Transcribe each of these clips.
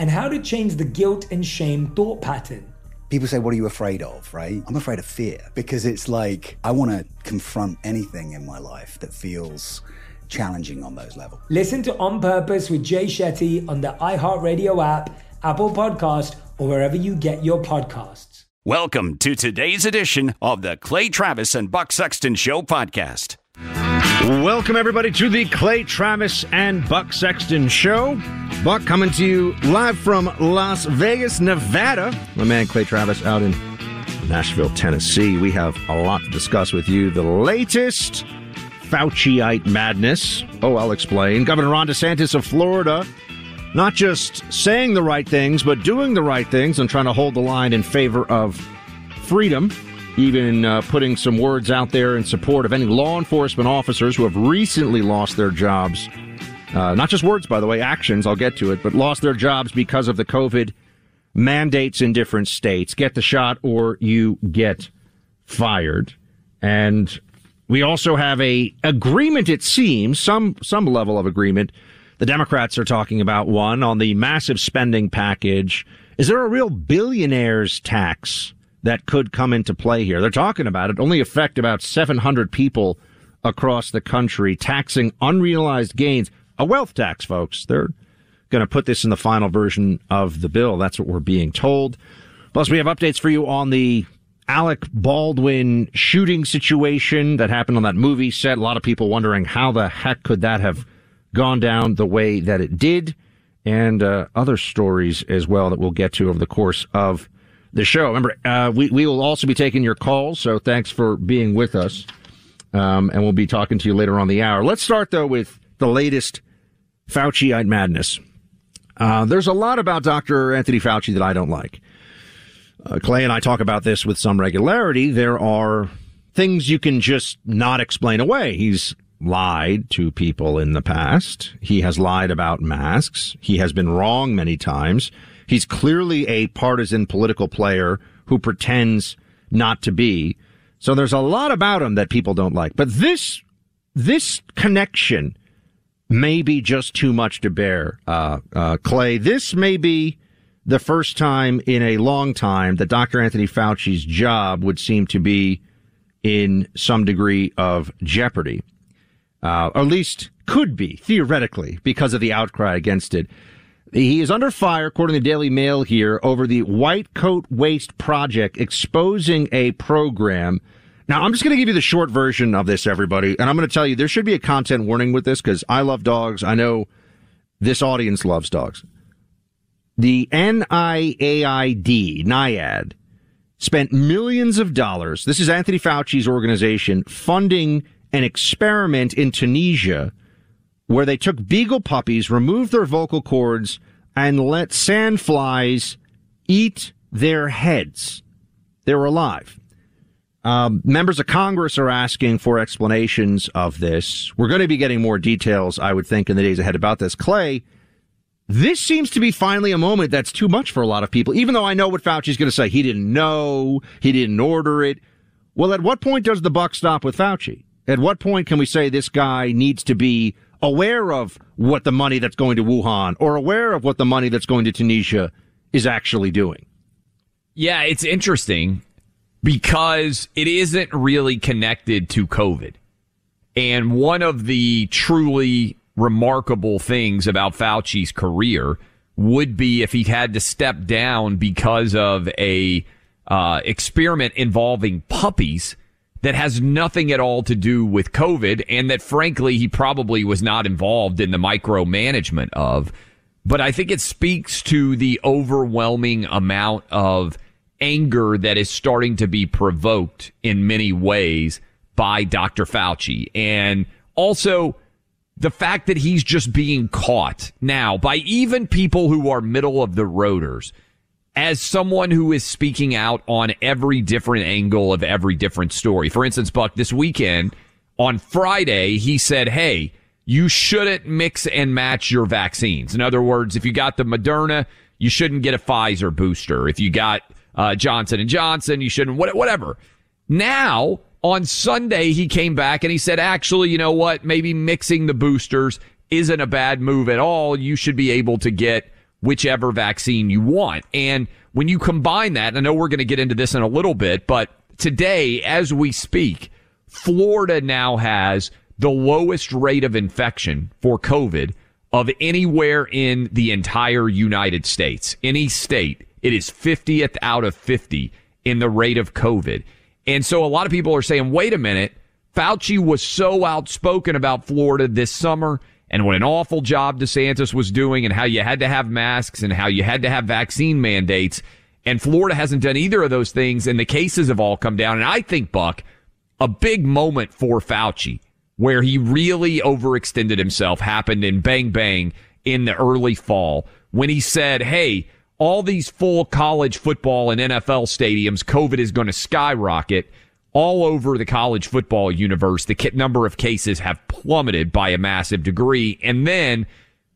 and how to change the guilt and shame thought pattern. People say, What are you afraid of? Right? I'm afraid of fear because it's like I want to confront anything in my life that feels challenging on those levels. Listen to On Purpose with Jay Shetty on the iHeartRadio app, Apple Podcast, or wherever you get your podcasts. Welcome to today's edition of the Clay Travis and Buck Sexton Show podcast. Welcome, everybody, to the Clay Travis and Buck Sexton Show. Buck coming to you live from Las Vegas, Nevada. My man Clay Travis out in Nashville, Tennessee. We have a lot to discuss with you. The latest Fauciite madness. Oh, I'll explain. Governor Ron DeSantis of Florida not just saying the right things, but doing the right things and trying to hold the line in favor of freedom. Even uh, putting some words out there in support of any law enforcement officers who have recently lost their jobs. Uh, not just words, by the way, actions, I'll get to it, but lost their jobs because of the COVID mandates in different states. Get the shot or you get fired. And we also have a agreement, it seems, some, some level of agreement the Democrats are talking about one on the massive spending package. Is there a real billionaires tax that could come into play here? They're talking about it only affect about 700 people across the country, taxing unrealized gains. A wealth tax, folks. They're going to put this in the final version of the bill. That's what we're being told. Plus, we have updates for you on the Alec Baldwin shooting situation that happened on that movie set. A lot of people wondering how the heck could that have gone down the way that it did, and uh, other stories as well that we'll get to over the course of the show. Remember, uh, we, we will also be taking your calls, so thanks for being with us. Um, and we'll be talking to you later on the hour. Let's start, though, with the latest Fauciite madness. Uh, there's a lot about Dr. Anthony Fauci that I don't like. Uh, Clay and I talk about this with some regularity. There are things you can just not explain away. He's lied to people in the past. He has lied about masks. He has been wrong many times. He's clearly a partisan political player who pretends not to be. So there's a lot about him that people don't like. But this, this connection may be just too much to bear, uh, uh, Clay. This may be the first time in a long time that Dr. Anthony Fauci's job would seem to be in some degree of jeopardy uh, or at least could be theoretically because of the outcry against it. He is under fire, according to the Daily Mail here, over the White Coat Waste Project exposing a program. Now, I'm just going to give you the short version of this, everybody, and I'm going to tell you there should be a content warning with this because I love dogs. I know this audience loves dogs. The NIAID, NIAID, spent millions of dollars. This is Anthony Fauci's organization funding an experiment in Tunisia where they took beagle puppies, removed their vocal cords, and let sandflies eat their heads. They were alive. Um, members of Congress are asking for explanations of this. We're going to be getting more details, I would think, in the days ahead about this. Clay, this seems to be finally a moment that's too much for a lot of people, even though I know what Fauci's going to say. He didn't know, he didn't order it. Well, at what point does the buck stop with Fauci? At what point can we say this guy needs to be aware of what the money that's going to Wuhan or aware of what the money that's going to Tunisia is actually doing? Yeah, it's interesting because it isn't really connected to COVID. And one of the truly remarkable things about Fauci's career would be if he had to step down because of a uh, experiment involving puppies that has nothing at all to do with COVID and that frankly he probably was not involved in the micromanagement of. But I think it speaks to the overwhelming amount of anger that is starting to be provoked in many ways by Dr. Fauci. And also the fact that he's just being caught now by even people who are middle of the roaders as someone who is speaking out on every different angle of every different story. For instance, Buck, this weekend on Friday, he said, Hey, you shouldn't mix and match your vaccines. In other words, if you got the Moderna, you shouldn't get a Pfizer booster. If you got uh, Johnson and Johnson, you shouldn't, whatever. Now, on Sunday, he came back and he said, actually, you know what? Maybe mixing the boosters isn't a bad move at all. You should be able to get whichever vaccine you want. And when you combine that, I know we're going to get into this in a little bit, but today, as we speak, Florida now has the lowest rate of infection for COVID of anywhere in the entire United States. Any state, it is 50th out of 50 in the rate of COVID. And so a lot of people are saying, wait a minute, Fauci was so outspoken about Florida this summer and what an awful job DeSantis was doing and how you had to have masks and how you had to have vaccine mandates. And Florida hasn't done either of those things and the cases have all come down. And I think, Buck, a big moment for Fauci where he really overextended himself happened in Bang Bang in the early fall when he said, Hey, all these full college football and NFL stadiums, COVID is going to skyrocket all over the college football universe. The number of cases have plummeted by a massive degree. And then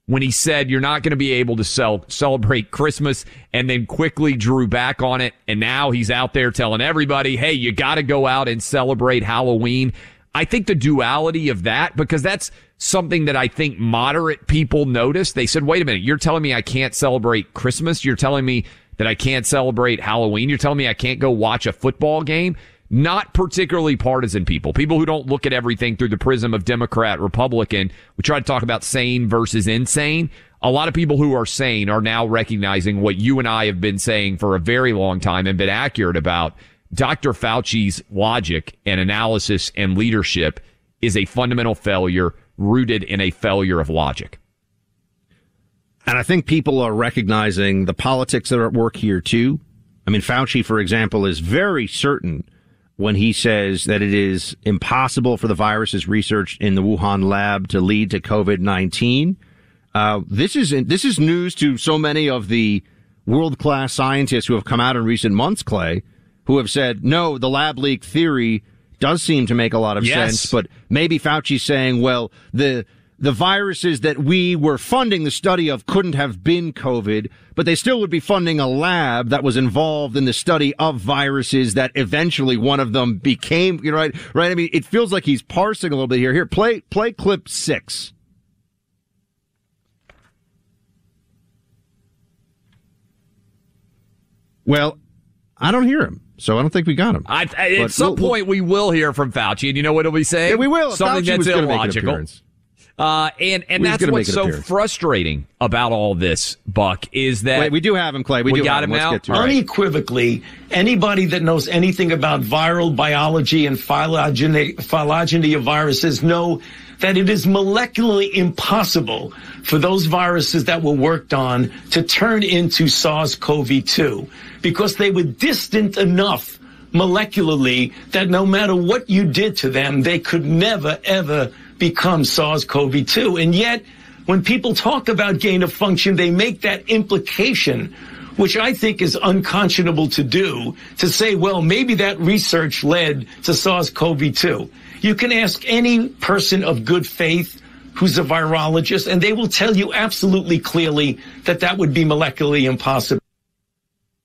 when he said you're not going to be able to sell, celebrate Christmas and then quickly drew back on it. And now he's out there telling everybody, Hey, you got to go out and celebrate Halloween. I think the duality of that, because that's something that I think moderate people noticed. They said, wait a minute, you're telling me I can't celebrate Christmas. You're telling me that I can't celebrate Halloween. You're telling me I can't go watch a football game. Not particularly partisan people, people who don't look at everything through the prism of Democrat, Republican. We try to talk about sane versus insane. A lot of people who are sane are now recognizing what you and I have been saying for a very long time and been accurate about Dr. Fauci's logic and analysis and leadership is a fundamental failure rooted in a failure of logic. And I think people are recognizing the politics that are at work here too. I mean, Fauci, for example, is very certain when he says that it is impossible for the viruses researched in the Wuhan lab to lead to COVID-19. Uh, this is, this is news to so many of the world-class scientists who have come out in recent months, Clay, who have said, no, the lab leak theory does seem to make a lot of yes. sense, but maybe Fauci's saying, well, the, the viruses that we were funding the study of couldn't have been COVID, but they still would be funding a lab that was involved in the study of viruses that eventually one of them became, you know, right? Right. I mean, it feels like he's parsing a little bit here. Here, play, play clip six. Well, I don't hear him. So I don't think we got him. I, at some we'll, point, we will hear from Fauci, and you know what he'll be saying? Yeah, we will. Something Fauci that's illogical. Uh, and and that's what's so appearance. frustrating about all this, Buck, is that Wait, we do have him, Clay. We, we do got him, him now. Unequivocally, anybody that knows anything about viral biology and phylogeny, phylogeny of viruses know that it is molecularly impossible for those viruses that were worked on to turn into SARS-CoV-2 because they were distant enough molecularly that no matter what you did to them, they could never, ever become SARS-CoV-2. And yet, when people talk about gain of function, they make that implication, which I think is unconscionable to do, to say, well, maybe that research led to SARS-CoV-2. You can ask any person of good faith who's a virologist, and they will tell you absolutely clearly that that would be molecularly impossible.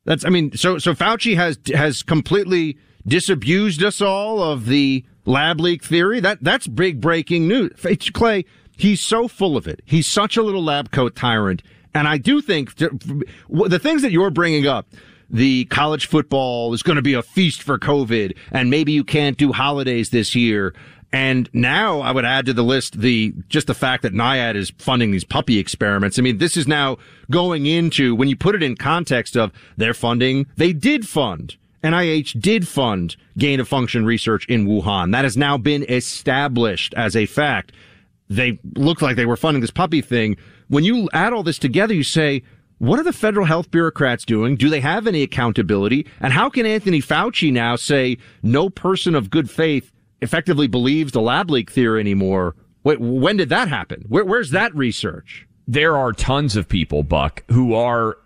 That's, I mean, so, so Fauci has, has completely disabused us all of the lab leak theory. That that's big breaking news. Clay, he's so full of it. He's such a little lab coat tyrant. And I do think the things that you're bringing up, the college football is going to be a feast for COVID and maybe you can't do holidays this year. And now I would add to the list the, just the fact that NIAID is funding these puppy experiments. I mean, this is now going into, when you put it in context of their funding, they did fund. NIH did fund gain of function research in Wuhan. That has now been established as a fact. They looked like they were funding this puppy thing. When you add all this together, you say, what are the federal health bureaucrats doing? Do they have any accountability? And how can Anthony Fauci now say no person of good faith effectively believes the lab leak theory anymore? Wait, when did that happen? Where, where's that research? There are tons of people, Buck, who are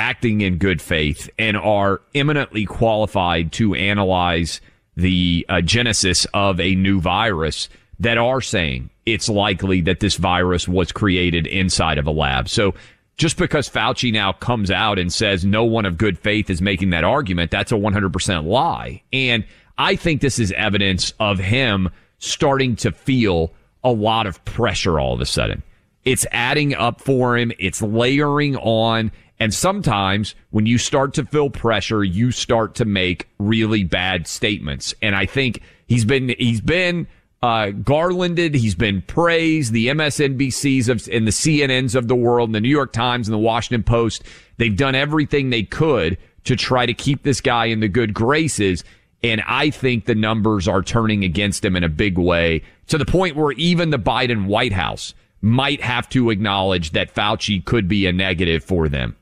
acting in good faith and are eminently qualified to analyze the uh, genesis of a new virus that are saying it's likely that this virus was created inside of a lab. So just because Fauci now comes out and says no one of good faith is making that argument, that's a 100% lie. And I think this is evidence of him starting to feel a lot of pressure all of a sudden. It's adding up for him. It's layering on. And sometimes when you start to feel pressure, you start to make really bad statements. And I think he's been, he's been, uh, garlanded. He's been praised. The MSNBCs of, and the CNNs of the world and the New York Times and the Washington Post, they've done everything they could to try to keep this guy in the good graces. And I think the numbers are turning against him in a big way to the point where even the Biden White House might have to acknowledge that Fauci could be a negative for them.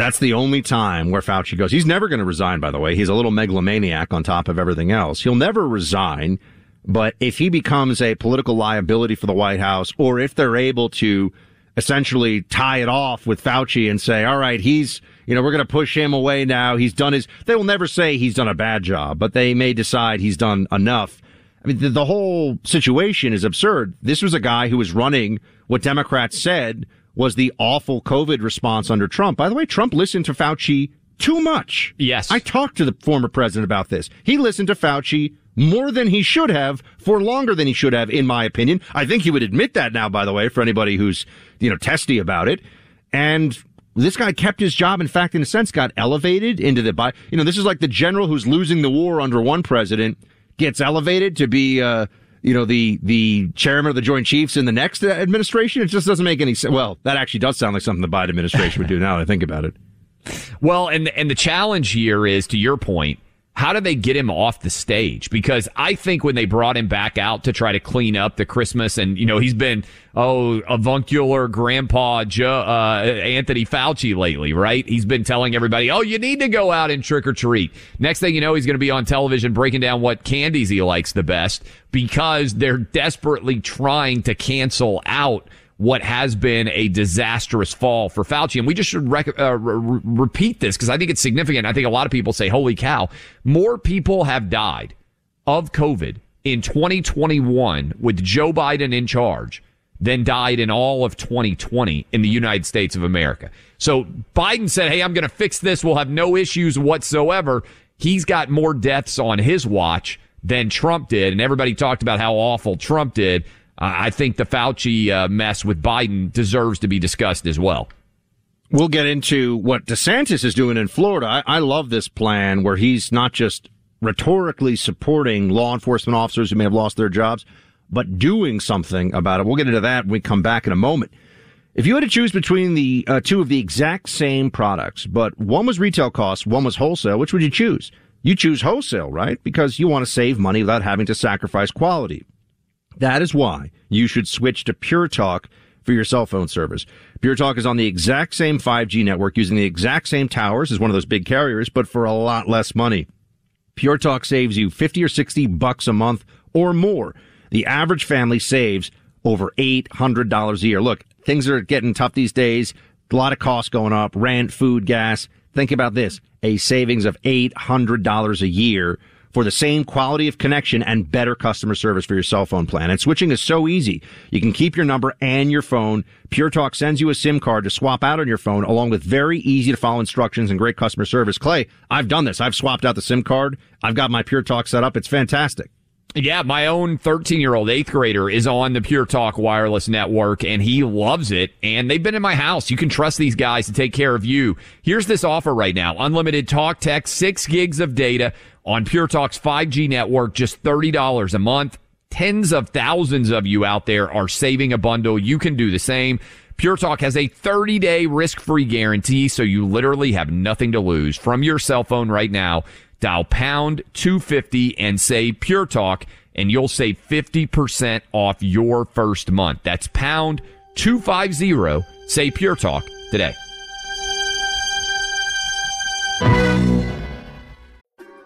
That's the only time where Fauci goes. He's never going to resign, by the way. He's a little megalomaniac on top of everything else. He'll never resign. But if he becomes a political liability for the White House, or if they're able to essentially tie it off with Fauci and say, all right, he's, you know, we're going to push him away now. He's done his, they will never say he's done a bad job, but they may decide he's done enough. I mean, the, the whole situation is absurd. This was a guy who was running what Democrats said was the awful COVID response under Trump. By the way, Trump listened to Fauci too much. Yes. I talked to the former president about this. He listened to Fauci more than he should have for longer than he should have, in my opinion. I think he would admit that now, by the way, for anybody who's, you know, testy about it. And this guy kept his job. In fact, in a sense, got elevated into the, by you know, this is like the general who's losing the war under one president gets elevated to be, uh, you know, the, the chairman of the Joint Chiefs in the next administration. It just doesn't make any sense. Well, that actually does sound like something the Biden administration would do now that I think about it. Well, and, and the challenge here is, to your point, how do they get him off the stage? Because I think when they brought him back out to try to clean up the Christmas and, you know, he's been, oh, avuncular grandpa Joe, uh, Anthony Fauci lately, right? He's been telling everybody, oh, you need to go out and trick or treat. Next thing you know, he's going to be on television breaking down what candies he likes the best because they're desperately trying to cancel out what has been a disastrous fall for Fauci. And we just should rec- uh, re- repeat this because I think it's significant. I think a lot of people say, holy cow, more people have died of COVID in 2021 with Joe Biden in charge than died in all of 2020 in the United States of America. So Biden said, Hey, I'm going to fix this. We'll have no issues whatsoever. He's got more deaths on his watch than Trump did. And everybody talked about how awful Trump did. I think the Fauci uh, mess with Biden deserves to be discussed as well. We'll get into what DeSantis is doing in Florida. I, I love this plan where he's not just rhetorically supporting law enforcement officers who may have lost their jobs, but doing something about it. We'll get into that when we come back in a moment. If you had to choose between the uh, two of the exact same products, but one was retail cost, one was wholesale, which would you choose? You choose wholesale, right? Because you want to save money without having to sacrifice quality. That is why you should switch to Pure Talk for your cell phone service. Pure Talk is on the exact same 5G network using the exact same towers as one of those big carriers, but for a lot less money. Pure Talk saves you 50 or 60 bucks a month or more. The average family saves over $800 a year. Look, things are getting tough these days. A lot of costs going up, rent, food, gas. Think about this. A savings of $800 a year for the same quality of connection and better customer service for your cell phone plan. And switching is so easy. You can keep your number and your phone. Pure Talk sends you a SIM card to swap out on your phone along with very easy to follow instructions and great customer service. Clay, I've done this. I've swapped out the SIM card. I've got my Pure Talk set up. It's fantastic. Yeah, my own 13 year old eighth grader is on the Pure Talk wireless network and he loves it. And they've been in my house. You can trust these guys to take care of you. Here's this offer right now. Unlimited talk, text, six gigs of data on Pure Talk's 5G network, just $30 a month. Tens of thousands of you out there are saving a bundle. You can do the same. Pure Talk has a 30 day risk free guarantee, so you literally have nothing to lose. From your cell phone right now, dial pound 250 and say Pure Talk, and you'll save 50% off your first month. That's pound 250, say Pure Talk today.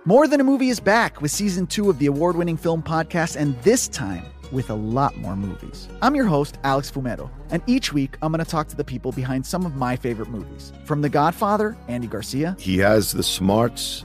More Than a Movie is back with season two of the award winning film podcast, and this time with a lot more movies. I'm your host, Alex Fumero, and each week I'm going to talk to the people behind some of my favorite movies. From The Godfather, Andy Garcia. He has the smarts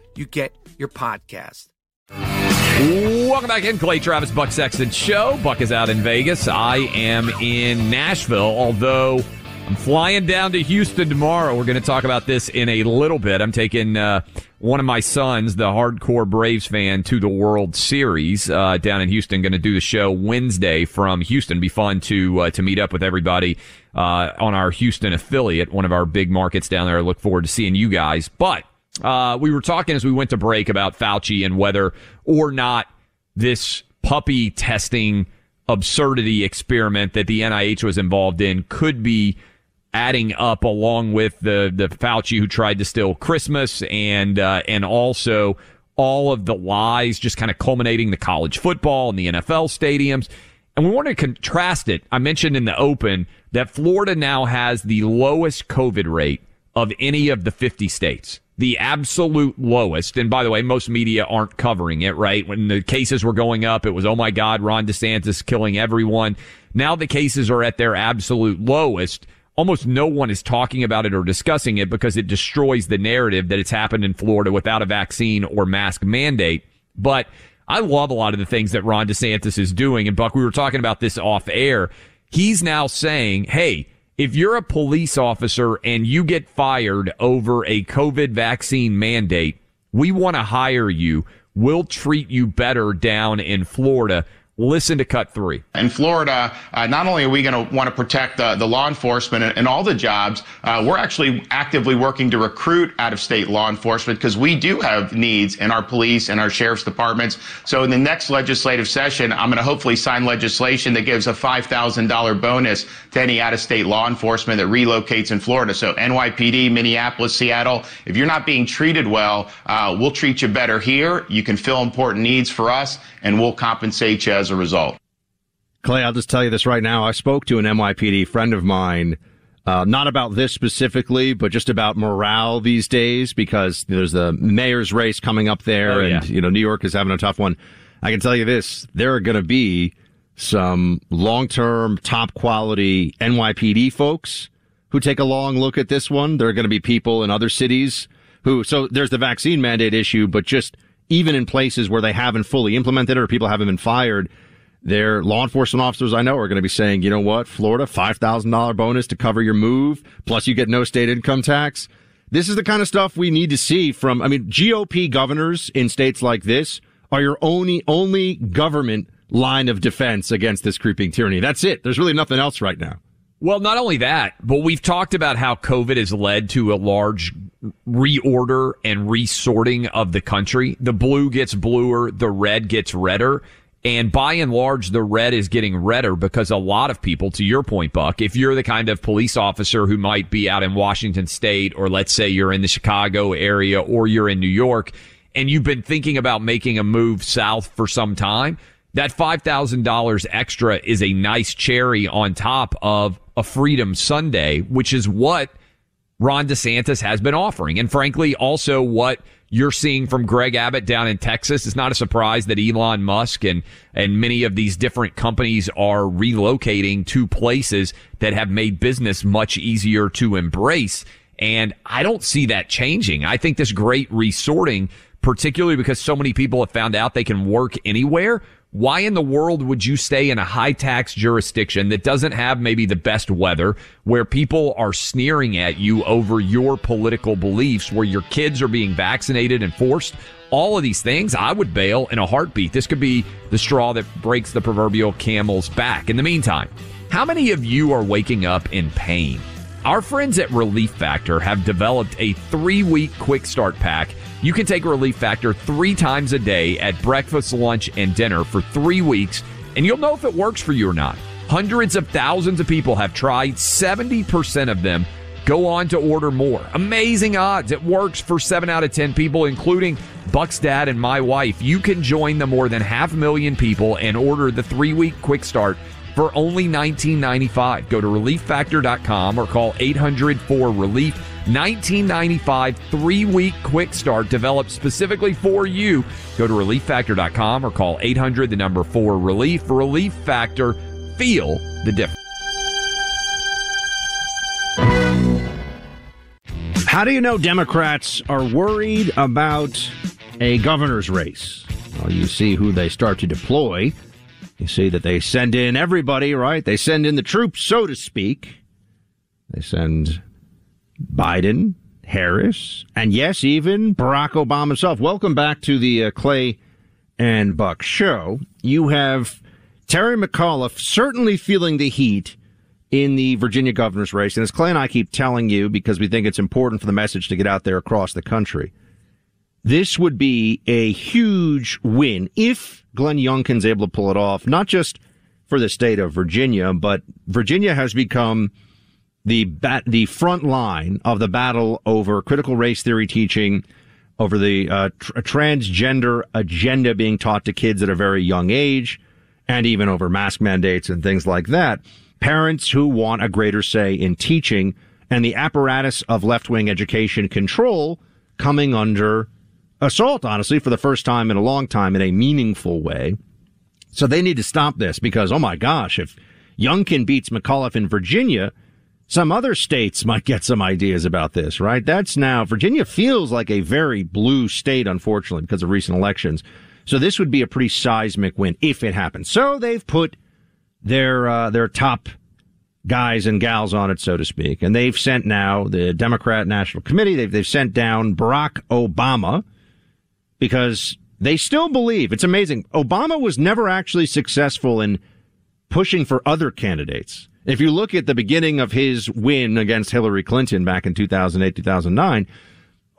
you get your podcast. Welcome back in, Clay Travis Buck Sexton Show. Buck is out in Vegas. I am in Nashville, although I'm flying down to Houston tomorrow. We're going to talk about this in a little bit. I'm taking uh, one of my sons, the hardcore Braves fan, to the World Series uh, down in Houston. Going to do the show Wednesday from Houston. Be fun to uh, to meet up with everybody uh, on our Houston affiliate, one of our big markets down there. I look forward to seeing you guys. But uh, we were talking as we went to break about Fauci and whether or not this puppy testing absurdity experiment that the NIH was involved in could be adding up along with the the Fauci who tried to steal Christmas and uh, and also all of the lies just kind of culminating the college football and the NFL stadiums. And we want to contrast it. I mentioned in the open that Florida now has the lowest COVID rate of any of the 50 states the absolute lowest. And by the way, most media aren't covering it, right? When the cases were going up, it was, oh my God, Ron DeSantis killing everyone. Now the cases are at their absolute lowest. Almost no one is talking about it or discussing it because it destroys the narrative that it's happened in Florida without a vaccine or mask mandate. But I love a lot of the things that Ron DeSantis is doing. And Buck, we were talking about this off air. He's now saying, Hey, if you're a police officer and you get fired over a COVID vaccine mandate, we want to hire you. We'll treat you better down in Florida. Listen to cut three. In Florida, uh, not only are we going to want to protect uh, the law enforcement and, and all the jobs, uh, we're actually actively working to recruit out of state law enforcement because we do have needs in our police and our sheriff's departments. So in the next legislative session, I'm going to hopefully sign legislation that gives a $5,000 bonus to any out of state law enforcement that relocates in Florida. So NYPD, Minneapolis, Seattle, if you're not being treated well, uh, we'll treat you better here. You can fill important needs for us and we'll compensate you as a result. Clay, I'll just tell you this right now. I spoke to an NYPD friend of mine, uh, not about this specifically, but just about morale these days because there's the mayor's race coming up there, Oh, yeah. and you know New York is having a tough one. I can tell you this: there are going to be some long-term, top quality NYPD folks who take a long look at this one. There are going to be people in other cities who. So there's the vaccine mandate issue, but just even in places where they haven't fully implemented it or people haven't been fired, their law enforcement officers I know are going to be saying, you know what, Florida, $5,000 bonus to cover your move, plus you get no state income tax. This is the kind of stuff we need to see from, I mean, GOP governors in states like this are your only, only government line of defense against this creeping tyranny. That's it. There's really nothing else right now. Well, not only that, but we've talked about how COVID has led to a large reorder and resorting of the country. The blue gets bluer, the red gets redder. And by and large, the red is getting redder because a lot of people, to your point, Buck, if you're the kind of police officer who might be out in Washington state, or let's say you're in the Chicago area or you're in New York, and you've been thinking about making a move south for some time, that $5,000 extra is a nice cherry on top of a Freedom Sundae, which is what Ron DeSantis has been offering. And frankly, also what you're seeing from Greg Abbott down in Texas. It's not a surprise that Elon Musk and, and many of these different companies are relocating to places that have made business much easier to embrace. And I don't see that changing. I think this great resorting, particularly because so many people have found out they can work anywhere. Why in the world would you stay in a high tax jurisdiction that doesn't have maybe the best weather, where people are sneering at you over your political beliefs, where your kids are being vaccinated and forced? All of these things, I would bail in a heartbeat. This could be the straw that breaks the proverbial camel's back. In the meantime, how many of you are waking up in pain? Our friends at Relief Factor have developed a three week quick start pack. You can take Relief Factor three times a day at breakfast, lunch, and dinner for three weeks, and you'll know if it works for you or not. Hundreds of thousands of people have tried, 70% of them go on to order more. Amazing odds. It works for seven out of 10 people, including Buck's dad and my wife. You can join the more than half million people and order the three week quick start for only $19.95. Go to relieffactor.com or call 800 4 relief. 1995 three week quick start developed specifically for you. Go to relieffactor.com or call 800 the number 4 relief. Relief Factor. Feel the difference. How do you know Democrats are worried about a governor's race? Well, you see who they start to deploy. You see that they send in everybody, right? They send in the troops, so to speak. They send Biden, Harris, and yes, even Barack Obama himself. Welcome back to the uh, Clay and Buck show. You have Terry McAuliffe certainly feeling the heat in the Virginia governor's race. And as Clay and I keep telling you, because we think it's important for the message to get out there across the country, this would be a huge win if Glenn Youngkin's able to pull it off, not just for the state of Virginia, but Virginia has become the bat, the front line of the battle over critical race theory teaching, over the uh, tr- transgender agenda being taught to kids at a very young age, and even over mask mandates and things like that. Parents who want a greater say in teaching and the apparatus of left wing education control coming under assault, honestly, for the first time in a long time in a meaningful way. So they need to stop this because, oh my gosh, if Youngkin beats McAuliffe in Virginia, some other states might get some ideas about this, right? That's now, Virginia feels like a very blue state, unfortunately, because of recent elections. So this would be a pretty seismic win if it happens. So they've put their uh, their top guys and gals on it, so to speak, and they've sent now the Democrat National Committee. They've they've sent down Barack Obama because they still believe it's amazing. Obama was never actually successful in pushing for other candidates. If you look at the beginning of his win against Hillary Clinton back in 2008, 2009,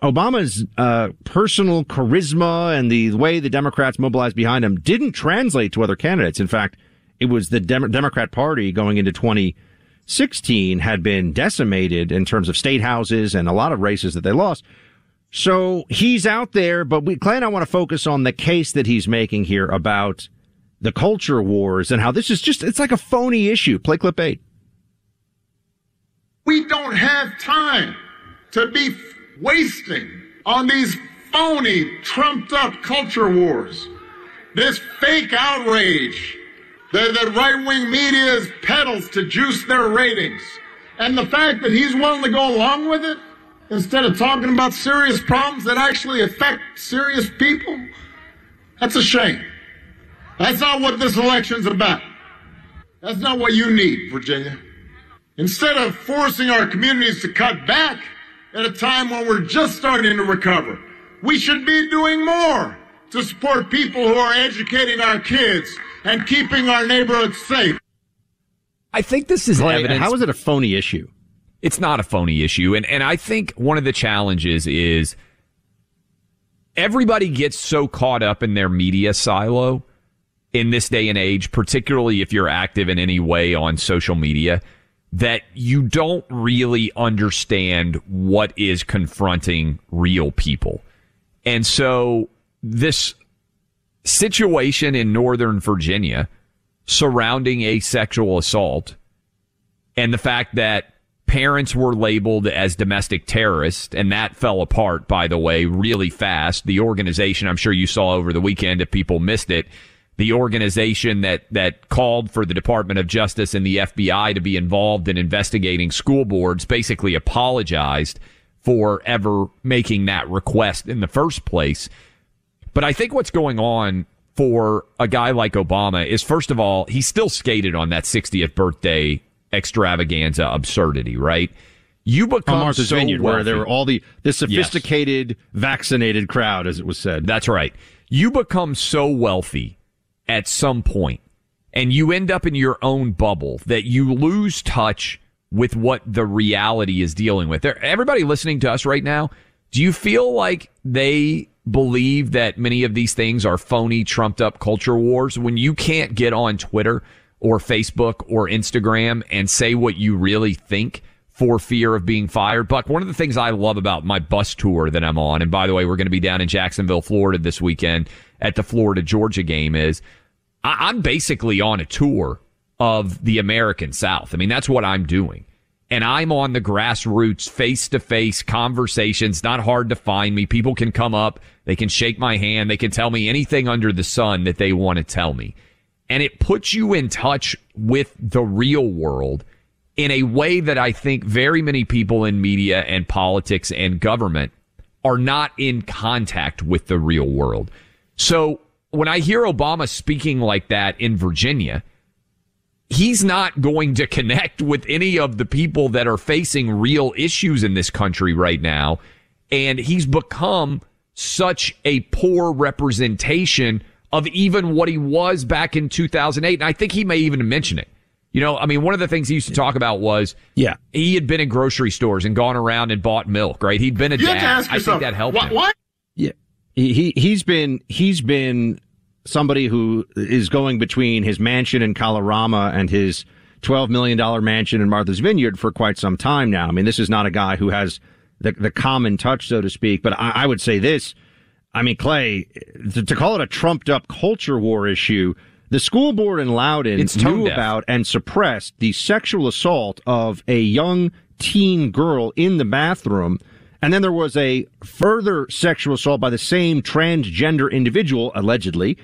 Obama's uh, personal charisma and the way the Democrats mobilized behind him didn't translate to other candidates. In fact, it was the Dem- Democrat Party going into 2016 had been decimated in terms of state houses and a lot of races that they lost. So he's out there, but we, Clay and I want to focus on the case that he's making here about the culture wars and how this is just, it's like a phony issue. Play clip eight. We don't have time to be wasting on these phony, trumped up culture wars. This fake outrage that the right wing media peddles to juice their ratings. And the fact that he's willing to go along with it instead of talking about serious problems that actually affect serious people, that's a shame. That's not what this election's about. That's not what you need, Virginia. Instead of forcing our communities to cut back at a time when we're just starting to recover, we should be doing more to support people who are educating our kids and keeping our neighborhoods safe. I think this is Clay, evidence. How is it a phony issue? It's not a phony issue. And, and I think one of the challenges is everybody gets so caught up in their media silo in this day and age, particularly if you're active in any way on social media, that you don't really understand what is confronting real people. And so this situation in Northern Virginia surrounding a sexual assault and the fact that parents were labeled as domestic terrorists and that fell apart by the way really fast the organization i'm sure you saw over the weekend if people missed it the organization that that called for the Department of Justice and the FBI to be involved in investigating school boards basically apologized for ever making that request in the first place. But I think what's going on for a guy like Obama is first of all, he still skated on that 60th birthday extravaganza absurdity, right? You become on Martha's so Vineyard, wealthy. where there were all the the sophisticated, vaccinated crowd, as it was said. That's right. You become so wealthy at some point and you end up in your own bubble that you lose touch with what the reality is dealing with. Everybody listening to us right now, do you feel like they believe that many of these things are phony, trumped up culture wars when you can't get on Twitter or Facebook or Instagram and say what you really think? for fear of being fired. Buck, one of the things I love about my bus tour that I'm on, and by the way, we're going to be down in Jacksonville, Florida this weekend at the Florida Georgia game, is I- I'm basically on a tour of the American South. I mean, that's what I'm doing. And I'm on the grassroots, face to face conversations, not hard to find me. People can come up, they can shake my hand, they can tell me anything under the sun that they want to tell me. And it puts you in touch with the real world in a way that I think very many people in media and politics and government are not in contact with the real world. So when I hear Obama speaking like that in Virginia, he's not going to connect with any of the people that are facing real issues in this country right now. And he's become such a poor representation of even what he was back in 2008. And I think he may even mention it. You know, I mean, one of the things he used to talk about was, yeah, he had been in grocery stores and gone around and bought milk, right? He'd been a You have dad. to ask I think that helped why, him. why Yeah, he he- he's been he's been somebody who is going between his mansion in Kalorama and his twelve million dollar mansion in Martha's Vineyard for quite some time now. I mean, this is not a guy who has the the common touch, so to speak. But I, I would say this: I mean, Clay, to, to call it a trumped up culture war issue. The school board in Loudoun It's knew deaf. about and suppressed the sexual assault of a young teen girl in the bathroom. And then there was a further sexual assault by the same transgender individual, allegedly.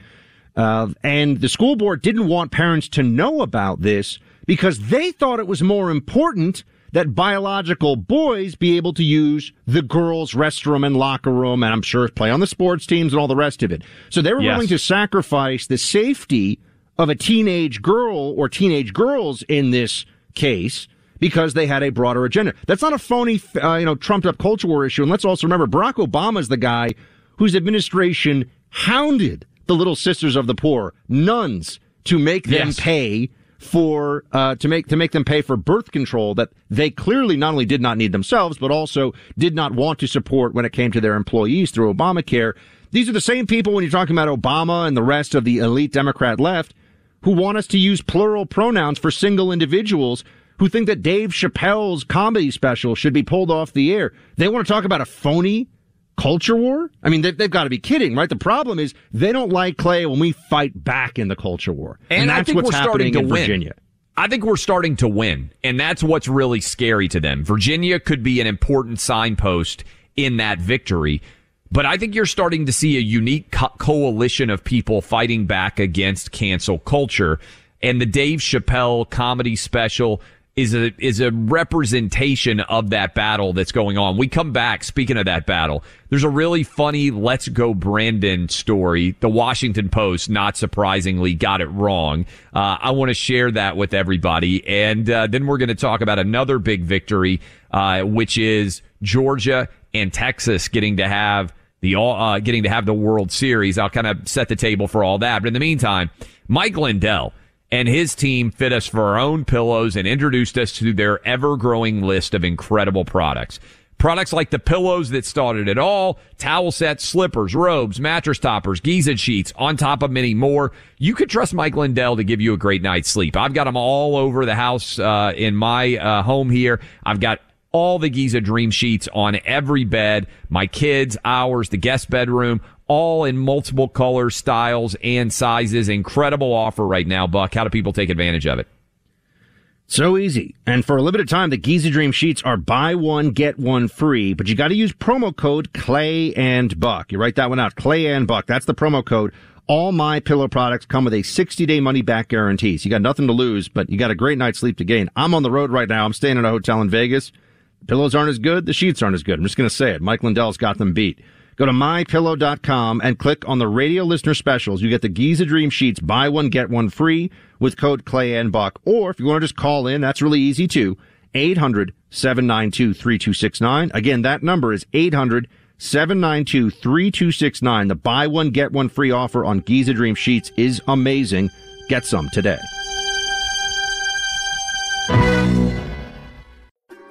Uh, and the school board didn't want parents to know about this because they thought it was more important that biological boys be able to use the girls' restroom and locker room, and I'm sure play on the sports teams and all the rest of it. So they were Yes. willing to sacrifice the safety of a teenage girl or teenage girls in this case because they had a broader agenda. That's not a phony, uh, you know, trumped up culture war issue. And let's also remember Barack Obama is the guy whose administration hounded the Little Sisters of the Poor, nuns, to make them Yes. pay for uh, to make to make them pay for birth control that they clearly not only did not need themselves but also did not want to support when it came to their employees through Obamacare. These are the same people when you're talking about Obama and the rest of the elite Democrat left who want us to use plural pronouns for single individuals who think that Dave Chappelle's comedy special should be pulled off the air. They want to talk about a phony culture war? I mean, they've, they've got to be kidding, right? The problem is they don't like Clay when we fight back in the culture war. And, that's I think what's we're starting happening to in win. Virginia. I think we're starting to win, and that's what's really scary to them. Virginia could be an important signpost in that victory, but I think you're starting to see a unique co- coalition of people fighting back against cancel culture, and the Dave Chappelle comedy special is a is a representation of that battle that's going on. We come back speaking of that battle. There's a really funny Let's Go Brandon story. The Washington Post, not surprisingly, got it wrong. Uh, I want to share that with everybody, and uh, then we're going to talk about another big victory, uh, which is Georgia and Texas getting to have the all uh, getting to have the World Series. I'll kind of set the table for all that, but in the meantime, Mike Lindell and his team fit us for our own pillows and introduced us to their ever growing list of incredible products. Products like the pillows that started it all, towel sets, slippers, robes, mattress toppers, Giza sheets, on top of many more. You could trust Mike Lindell to give you a great night's sleep. I've got them all over the house uh, in my uh, home here. I've got all the Giza Dream Sheets on every bed, my kids, ours, the guest bedroom, all in multiple colors, styles, and sizes. Incredible offer right now, Buck. How do people take advantage of it? So easy. And for a limited time, the Giza Dream Sheets are buy one, get one free, but you got to use promo code Clay and Buck. You write that one out. Clay and Buck. That's the promo code. All my pillow products come with a 60 day money back guarantee. So you got nothing to lose, but you got a great night's sleep to gain. I'm on the road right now. I'm staying at a hotel in Vegas. Pillows aren't as good. The sheets aren't as good. I'm just going to say it. Mike Lindell's got them beat. Go to mypillow.com and click on the radio listener specials. You get the Giza Dream Sheets, buy one, get one free with code Clay and Buck. Or if you want to just call in, that's really easy too. 800 792 3269. Again, that number is 800 792 3269. The buy one, get one free offer on Giza Dream Sheets is amazing. Get some today.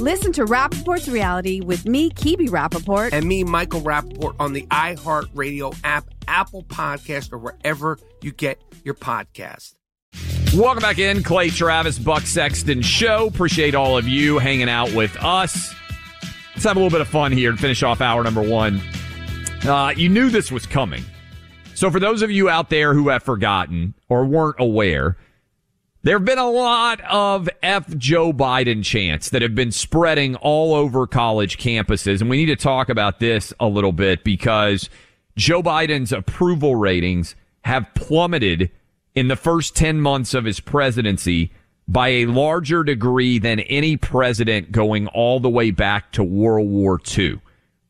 Listen to Rapaport's reality with me, Kebby Rapaport. And me, Michael Rapaport, on the iHeartRadio app, Apple Podcast, or wherever you get your podcast. Welcome back in, Clay Travis, Buck Sexton Show. Appreciate all of you hanging out with us. Let's have a little bit of fun here and finish off hour number one. Uh, you knew this was coming. So, for those of you out there who have forgotten or weren't aware, there have been a lot of F Joe Biden chants that have been spreading all over college campuses. And we need to talk about this a little bit because Joe Biden's approval ratings have plummeted in the first 10 months of his presidency by a larger degree than any president going all the way back to World War II,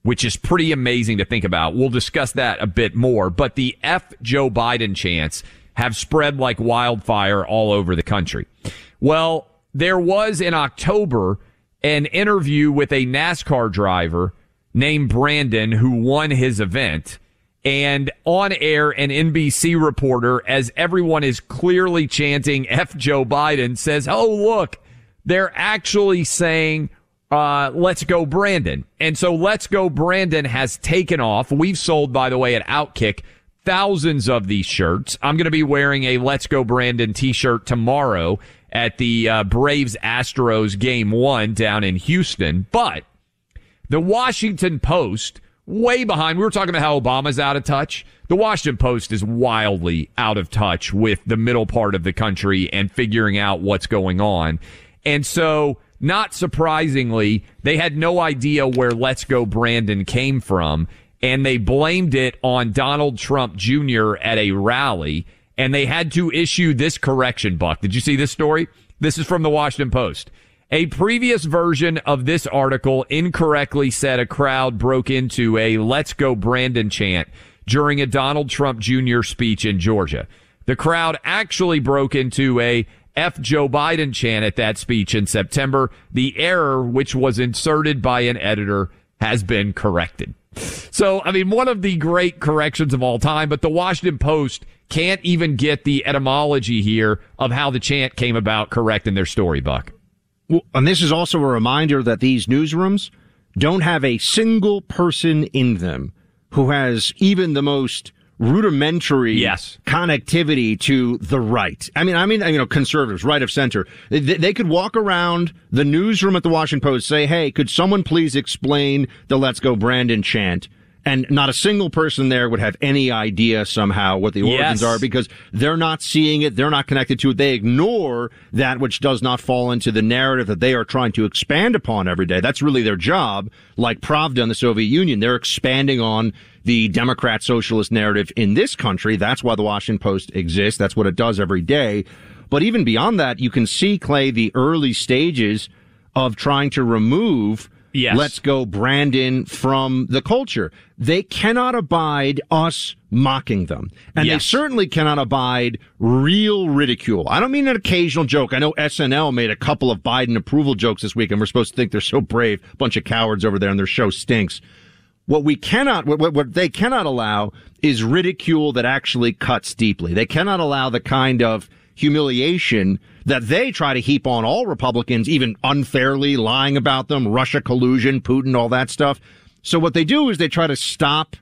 which is pretty amazing to think about. We'll discuss that a bit more, but the F Joe Biden chants have spread like wildfire all over the country. Well, there was in October an interview with a NASCAR driver named Brandon who won his event and on air an NBC reporter as everyone is clearly chanting F Joe Biden says, "Oh, look, they're actually saying uh, let's go Brandon." And so let's go Brandon has taken off. We've sold by the way at Outkick thousands of these shirts. I'm going to be wearing a Let's Go Brandon t-shirt tomorrow at the uh, Braves Astros game 1 down in Houston, but the Washington Post way behind. We were talking about how Obama's out of touch. The Washington Post is wildly out of touch with the middle part of the country and figuring out what's going on. And so, not surprisingly, they had no idea where Let's Go Brandon came from. And they blamed it on Donald Trump Jr. at a rally. And they had to issue this correction, Buck. Did you see this story? This is from the Washington Post. A previous version of this article incorrectly said a crowd broke into a Let's Go Brandon chant during a Donald Trump Jr. speech in Georgia. The crowd actually broke into a F Joe Biden chant at that speech in September. The error, which was inserted by an editor, has been corrected. So, I mean, one of the great corrections of all time, but the Washington Post can't even get the etymology here of how the chant came about correct in their story, Buck. Well, and this is also a reminder that these newsrooms don't have a single person in them who has even the most rudimentary yes. connectivity to the right. I mean, I mean, you know, conservatives, right of center. They, they could walk around the newsroom at the Washington Post, say, "Hey, could someone please explain the Let's Go Brandon chant?" And not a single person there would have any idea somehow what the origins Yes. are because they're not seeing it. They're not connected to it. They ignore that which does not fall into the narrative that they are trying to expand upon every day. That's really their job. Like Pravda in the Soviet Union, they're expanding on the Democrat socialist narrative in this country. That's why the Washington Post exists. That's what it does every day. But even beyond that, you can see, Clay, the early stages of trying to remove Yes. let's go Brandon from the culture. They cannot abide us mocking them. And they certainly cannot abide real ridicule. I don't mean an occasional joke. I know SNL made a couple of Biden approval jokes this week and we're supposed to think they're so brave. Bunch of cowards over there and their show stinks. What we cannot, what, what, they cannot allow is ridicule that actually cuts deeply. They cannot allow the kind of humiliation that they try to heap on all Republicans, even unfairly lying about them, Russia collusion, Putin, all that stuff. So what they do is they try to stop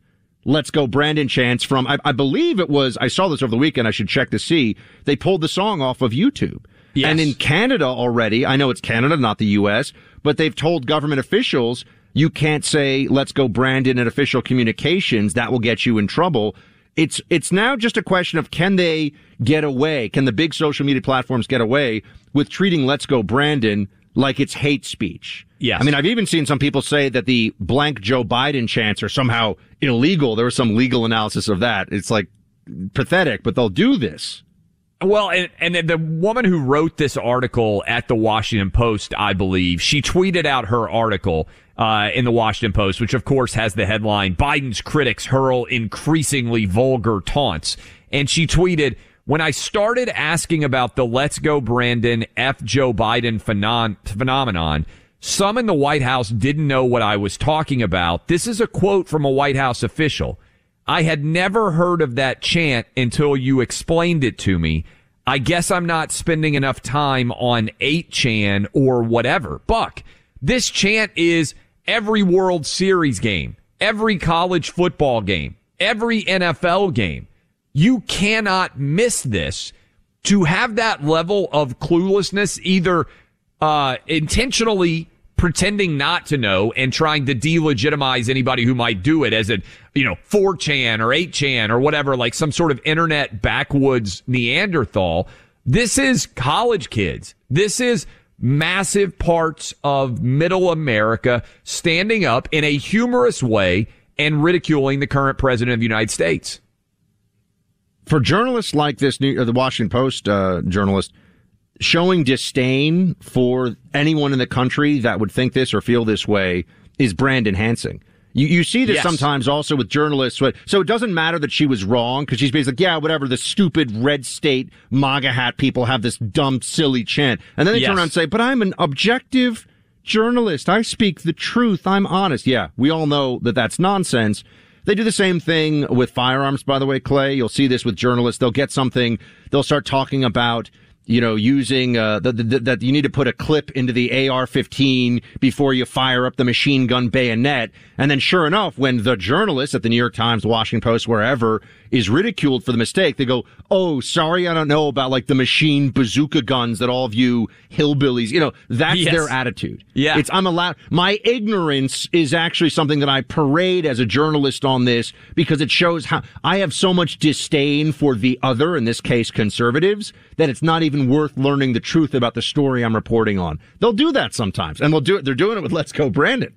Let's Go Brandon Chance from, I, I believe it was, I saw this over the weekend, I should check to see, they pulled the song off of YouTube. Yes. And in Canada already, I know it's Canada, not the U.S., but they've told government officials, you can't say, let's go Brandon in official communications. That will get you in trouble. It's it's now just a question of can they get away? Can the big social media platforms get away with treating Let's Go Brandon like it's hate speech? Yes. I mean, I've even seen some people say that the blank Joe Biden chants are somehow illegal. There was some legal analysis of that. It's like pathetic, but they'll do this. Well, and, and the woman who wrote this article at the Washington Post, I believe, she tweeted out her article uh, in the Washington Post, which of course has the headline Biden's critics hurl increasingly vulgar taunts. And she tweeted, when I started asking about the let's go Brandon F. Joe Biden phenomenon, some in the White House didn't know what I was talking about. This is a quote from a White House official. I had never heard of that chant until you explained it to me. I guess I'm not spending enough time on 8chan or whatever. Buck, this chant is every World Series game, every college football game, every NFL game. You cannot miss this. To have that level of cluelessness, either uh, intentionally pretending not to know and trying to delegitimize anybody who might do it as a, you know, 4chan or 8chan or whatever, like some sort of internet backwoods Neanderthal. This is college kids. This is massive parts of middle America standing up in a humorous way and ridiculing the current president of the United States. For journalists like this, New, the Washington Post uh, journalist, showing disdain for anyone in the country that would think this or feel this way is brand enhancing. You, you see this Yes. sometimes also with journalists. So it doesn't matter that she was wrong because she's basically like, yeah, whatever. The stupid red state MAGA hat people have this dumb, silly chant. And then they turn around and say, but I'm an objective journalist. I speak the truth. I'm honest. Yeah, we all know that that's nonsense. They do the same thing with firearms, by the way, Clay. You'll see this with journalists. They'll get something, they'll start talking about, you know, using, uh, that, you need to put a clip into the AR-15 before you fire up the machine gun bayonet. And then sure enough, when the journalists at the New York Times, Washington Post, wherever is ridiculed for the mistake, they go, Oh, sorry. I don't know about like the machine bazooka guns that all of you hillbillies, you know, that's Yes. their attitude. Yeah. It's, I'm allowed, my ignorance is actually something that I parade as a journalist on this because it shows how I have so much disdain for the other, in this case, conservatives, that it's not even worth learning the truth about the story I'm reporting on. They'll do that sometimes and they'll do it. They're doing it with Let's Go Brandon.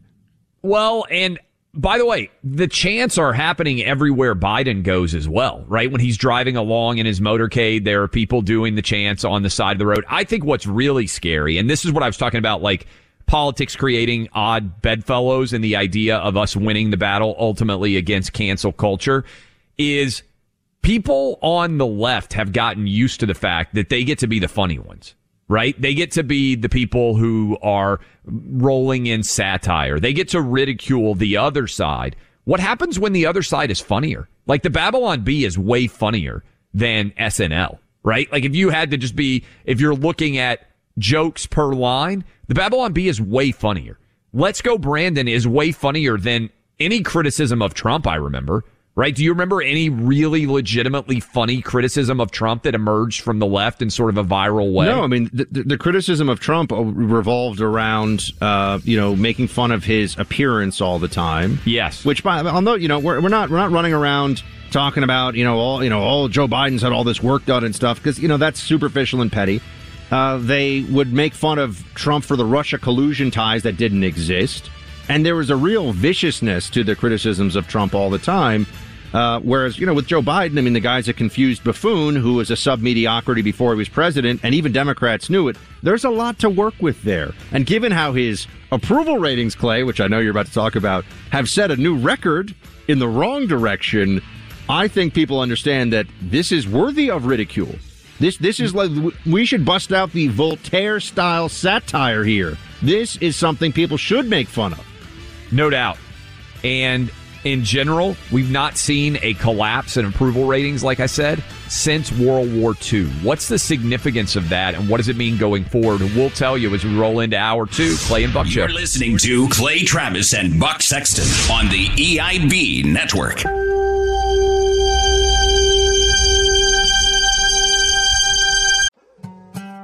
Well, and by the way, the chants are happening everywhere Biden goes as well, right? When he's driving along in his motorcade, there are people doing the chants on the side of the road. I think what's really scary, and this is what I was talking about, like politics creating odd bedfellows and the idea of us winning the battle ultimately against cancel culture is people on the left have gotten used to the fact that they get to be the funny ones, right? They get to be the people who are rolling in satire. They get to ridicule the other side. What happens when the other side is funnier? Like the Babylon Bee is way funnier than SNL, right? Like if you had to just be, if you're looking at jokes per line, the Babylon Bee is way funnier. Let's Go Brandon is way funnier than any criticism of Trump I remember. Right? Do you remember any really legitimately funny criticism of Trump that emerged from the left in sort of a viral way? No, I mean the, the, criticism of Trump uh, revolved around, uh, you know, making fun of his appearance all the time. Yes, which by I'll note, you know, we're, we're not we're not running around talking about, you know, all you know, all Joe Biden's had all this work done and stuff because you know that's superficial and petty. Uh, they would make fun of Trump for the Russia collusion ties that didn't exist, and there was a real viciousness to the criticisms of Trump all the time. Uh, whereas, you know, with Joe Biden, I mean, the guy's a confused buffoon who was a sub mediocrity before he was president, and even Democrats knew it. There's a lot to work with there. And given how his approval ratings, Clay, which I know you're about to talk about, have set a new record in the wrong direction, I think people understand that this is worthy of ridicule. This this is like we should bust out the Voltaire style satire here. This is something people should make fun of. No doubt. And in general, we've not seen a collapse in approval ratings, like I said, since World War II. What's the significance of that, and what does it mean going forward? We'll tell you as we roll into hour two. Clay and Buck. You're listening to Clay Travis and Buck Sexton on the EIB network.